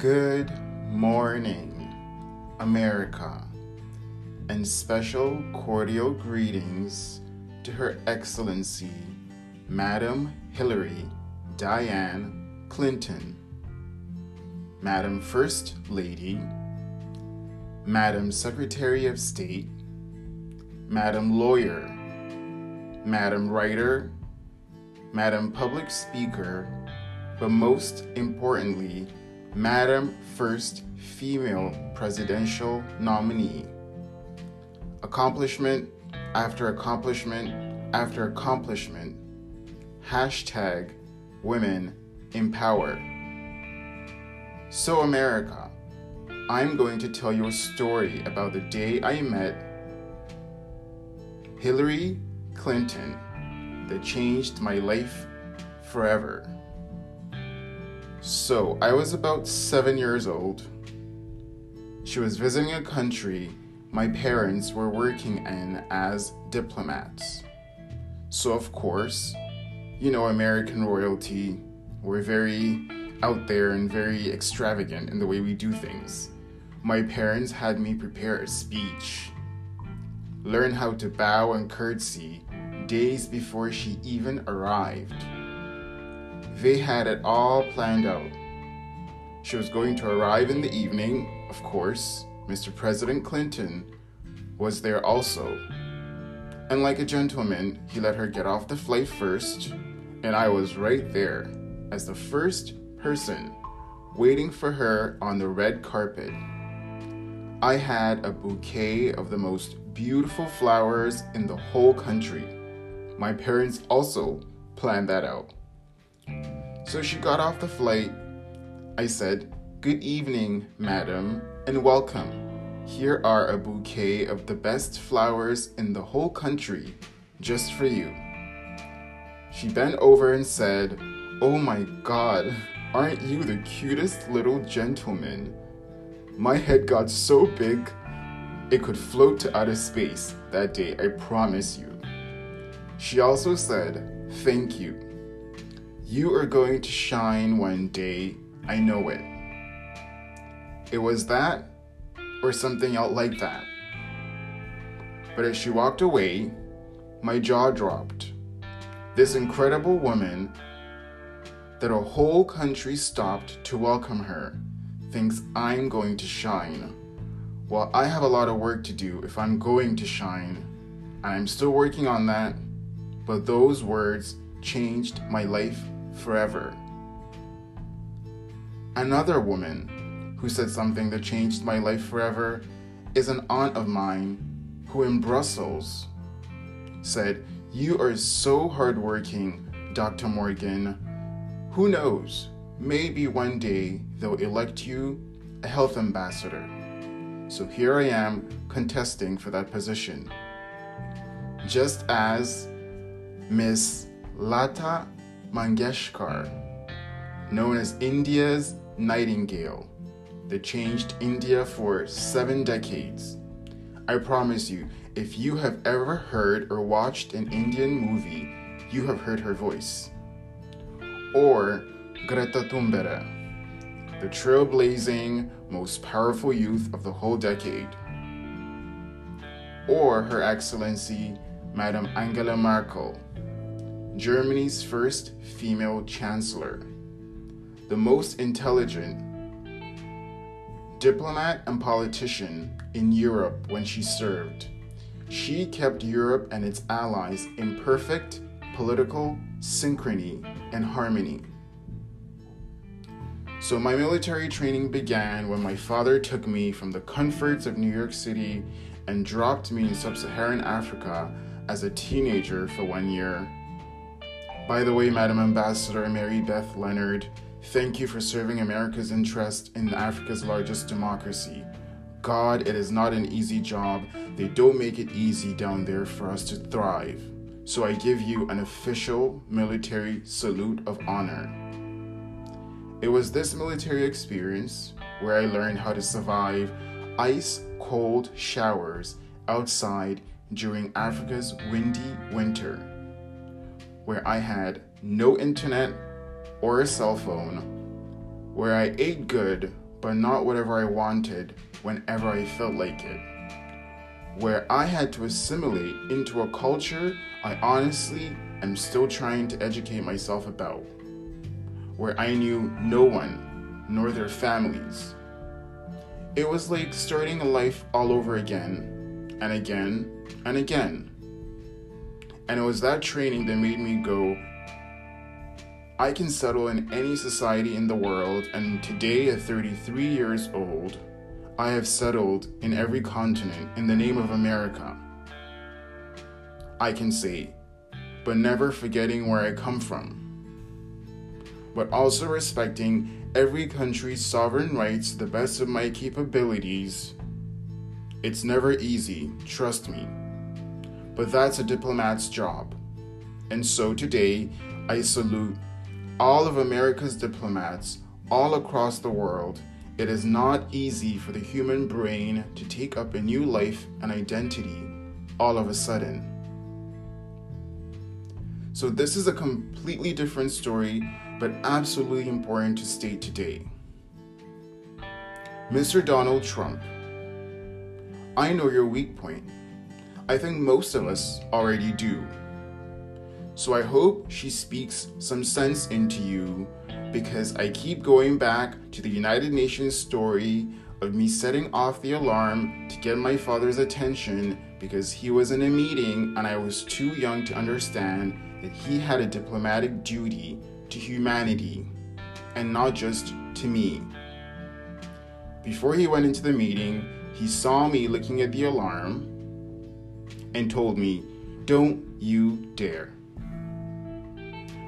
Good morning, America, and special cordial greetings to Her Excellency, Madam Hillary Diane Clinton, Madam First Lady, Madam Secretary of State, Madam Lawyer, Madam Writer, Madam Public Speaker, but most importantly, Madam First Female Presidential Nominee. Accomplishment after accomplishment after accomplishment. Hashtag Women in Power. So, America, I'm going to tell you a story about the day I met Hillary Clinton that changed my life forever. So, I was about seven years old. She was visiting a country my parents were working in as diplomats. So, of course, you know, American royalty, we're very out there and very extravagant in the way we do things. My parents had me prepare a speech, learn how to bow and curtsy days before she even arrived. They had it all planned out. She was going to arrive in the evening, of course. Mr. President Clinton was there also. And like a gentleman, he let her get off the flight first, and I was right there as the first person waiting for her on the red carpet. I had a bouquet of the most beautiful flowers in the whole country. My parents also planned that out. So she got off the flight. I said, Good evening, madam, and welcome. Here are a bouquet of the best flowers in the whole country just for you. She bent over and said, Oh my god, aren't you the cutest little gentleman? My head got so big it could float to outer space that day, I promise you. She also said, Thank you. You are going to shine one day, I know it. It was that or something else like that. But as she walked away, my jaw dropped. This incredible woman that a whole country stopped to welcome her thinks I'm going to shine. Well, I have a lot of work to do if I'm going to shine, and I'm still working on that, but those words changed my life forever. Another woman who said something that changed my life forever is an aunt of mine who in Brussels said, You are so hardworking, Dr. Morgan. Who knows? Maybe one day they'll elect you a health ambassador. So here I am contesting for that position. Just as Miss Lata Mangeshkar, known as India's Nightingale, that changed India for seven decades. I promise you, if you have ever heard or watched an Indian movie, you have heard her voice. Or Greta Thunberg, the trailblazing, most powerful youth of the whole decade. Or Her Excellency, Madame Angela Merkel, Germany's first female chancellor, the most intelligent diplomat and politician in Europe when she served. She kept Europe and its allies in perfect political synchrony and harmony. So, my military training began when my father took me from the comforts of New York City and dropped me in sub Saharan Africa as a teenager for one year. By the way, Madam Ambassador Mary Beth Leonard, thank you for serving America's interest in Africa's largest democracy. God, it is not an easy job. They don't make it easy down there for us to thrive. So I give you an official military salute of honor. It was this military experience where I learned how to survive ice cold showers outside during Africa's windy winter, where I had no internet or a cell phone, where I ate good but not whatever I wanted whenever I felt like it. Where I had to assimilate into a culture I honestly am still trying to educate myself about. Where I knew no one, nor their families. It was like starting a life all over again, and again, and again. And it was that training that made me go, I can settle in any society in the world, and today, at 33 years old, I have settled in every continent in the name of America. I can say, but never forgetting where I come from, but also respecting every country's sovereign rights to the best of my capabilities. It's never easy, trust me, but that's a diplomat's job. And so today, I salute all of America's diplomats all across the world, it is not easy for the human brain to take up a new life and identity all of a sudden. So, this is a completely different story, but absolutely important to state today. Mr. Donald Trump, I know your weak point. I think most of us already do. So I hope she speaks some sense into you because I keep going back to the United Nations story of me setting off the alarm to get my father's attention because he was in a meeting and I was too young to understand that he had a diplomatic duty to humanity and not just to me. Before he went into the meeting, he saw me looking at the alarm and told me, Don't you dare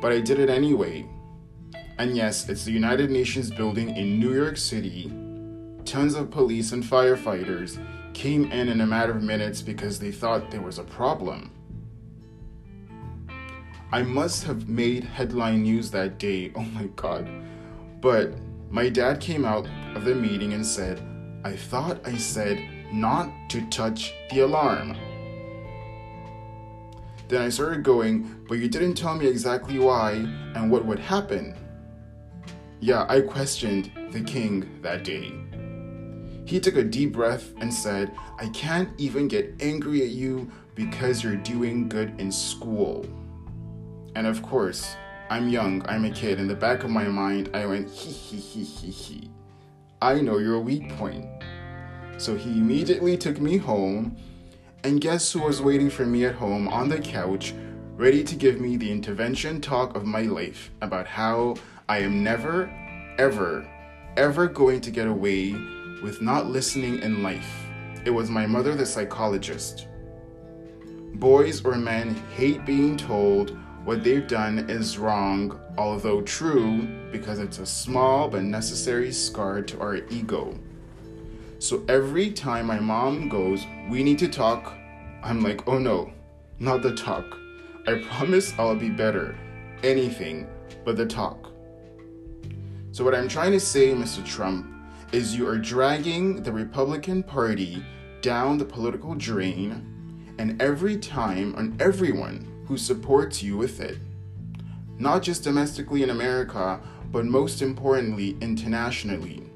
but I did it anyway. And yes, it's the United Nations building in New York City. Tons of police and firefighters came in in a matter of minutes because they thought there was a problem. I must have made headline news that day, oh my god. But my dad came out of the meeting and said, I thought I said not to touch the alarm. Then I started going, but you didn't tell me exactly why and what would happen. Yeah, I questioned the king that day. He took a deep breath and said, I can't even get angry at you because you're doing good in school. And of course, I'm young, I'm a kid. In the back of my mind, I went, hee hee hee hee hee. I know your weak point. So he immediately took me home and guess who was waiting for me at home on the couch, ready to give me the intervention talk of my life about how I am never, ever, ever going to get away with not listening in life. It was my mother, the psychologist. Boys or men hate being told what they've done is wrong, although true, because it's a small but necessary scar to our ego. So every time my mom goes, We need to talk, I'm like, Oh no, not the talk. I promise I'll be better. Anything but the talk. So, what I'm trying to say, Mr. Trump, is you are dragging the Republican Party down the political drain, and every time on everyone who supports you with it. Not just domestically in America, but most importantly, internationally.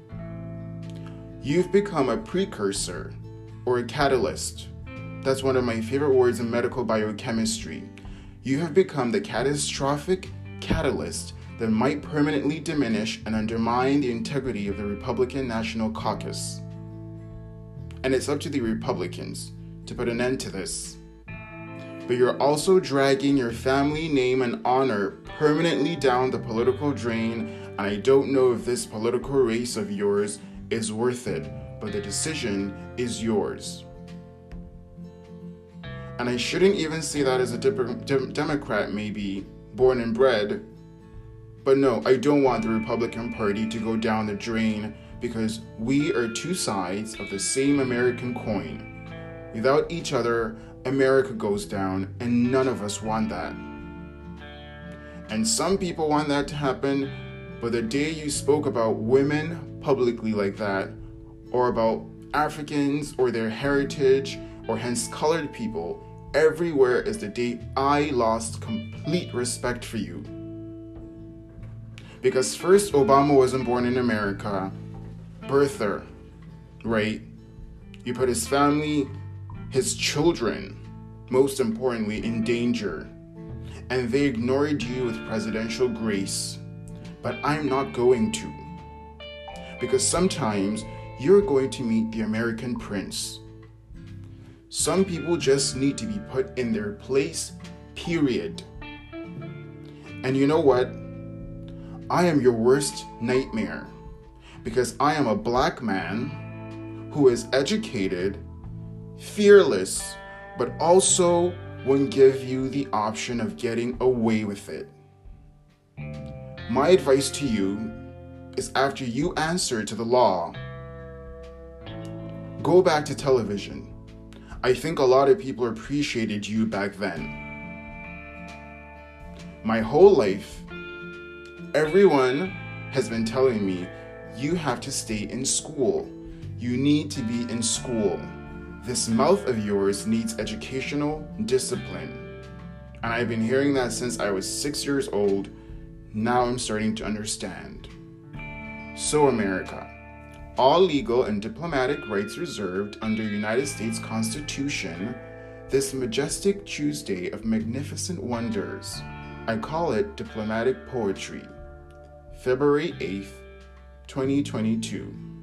You've become a precursor or a catalyst. That's one of my favorite words in medical biochemistry. You have become the catastrophic catalyst that might permanently diminish and undermine the integrity of the Republican National Caucus. And it's up to the Republicans to put an end to this. But you're also dragging your family name and honor permanently down the political drain, and I don't know if this political race of yours is worth it, but the decision is yours. And I shouldn't even say that as a Democrat, maybe born and bred. But no, I don't want the Republican Party to go down the drain because we are two sides of the same American coin. Without each other, America goes down, and none of us want that. And some people want that to happen, but the day you spoke about women publicly like that, or about Africans or their heritage, or hence colored people, everywhere is the day I lost complete respect for you. Because first, Obama wasn't born in America, birther, right? You put his family, his children, most importantly, in danger. And they ignored you with presidential grace. But I'm not going to. Because sometimes you're going to meet the American prince. Some people just need to be put in their place, period. And you know what? I am your worst nightmare because I am a black man who is educated, fearless, but also won't give you the option of getting away with it. My advice to you is after you answer to the law, go back to television. I think a lot of people appreciated you back then. My whole life, everyone has been telling me you have to stay in school. You need to be in school. This mouth of yours needs educational discipline. And I've been hearing that since I was six years old. Now I'm starting to understand. So, America, all legal and diplomatic rights reserved under United States Constitution, this majestic Tuesday of magnificent wonders. I call it diplomatic poetry. February 8th, 2022.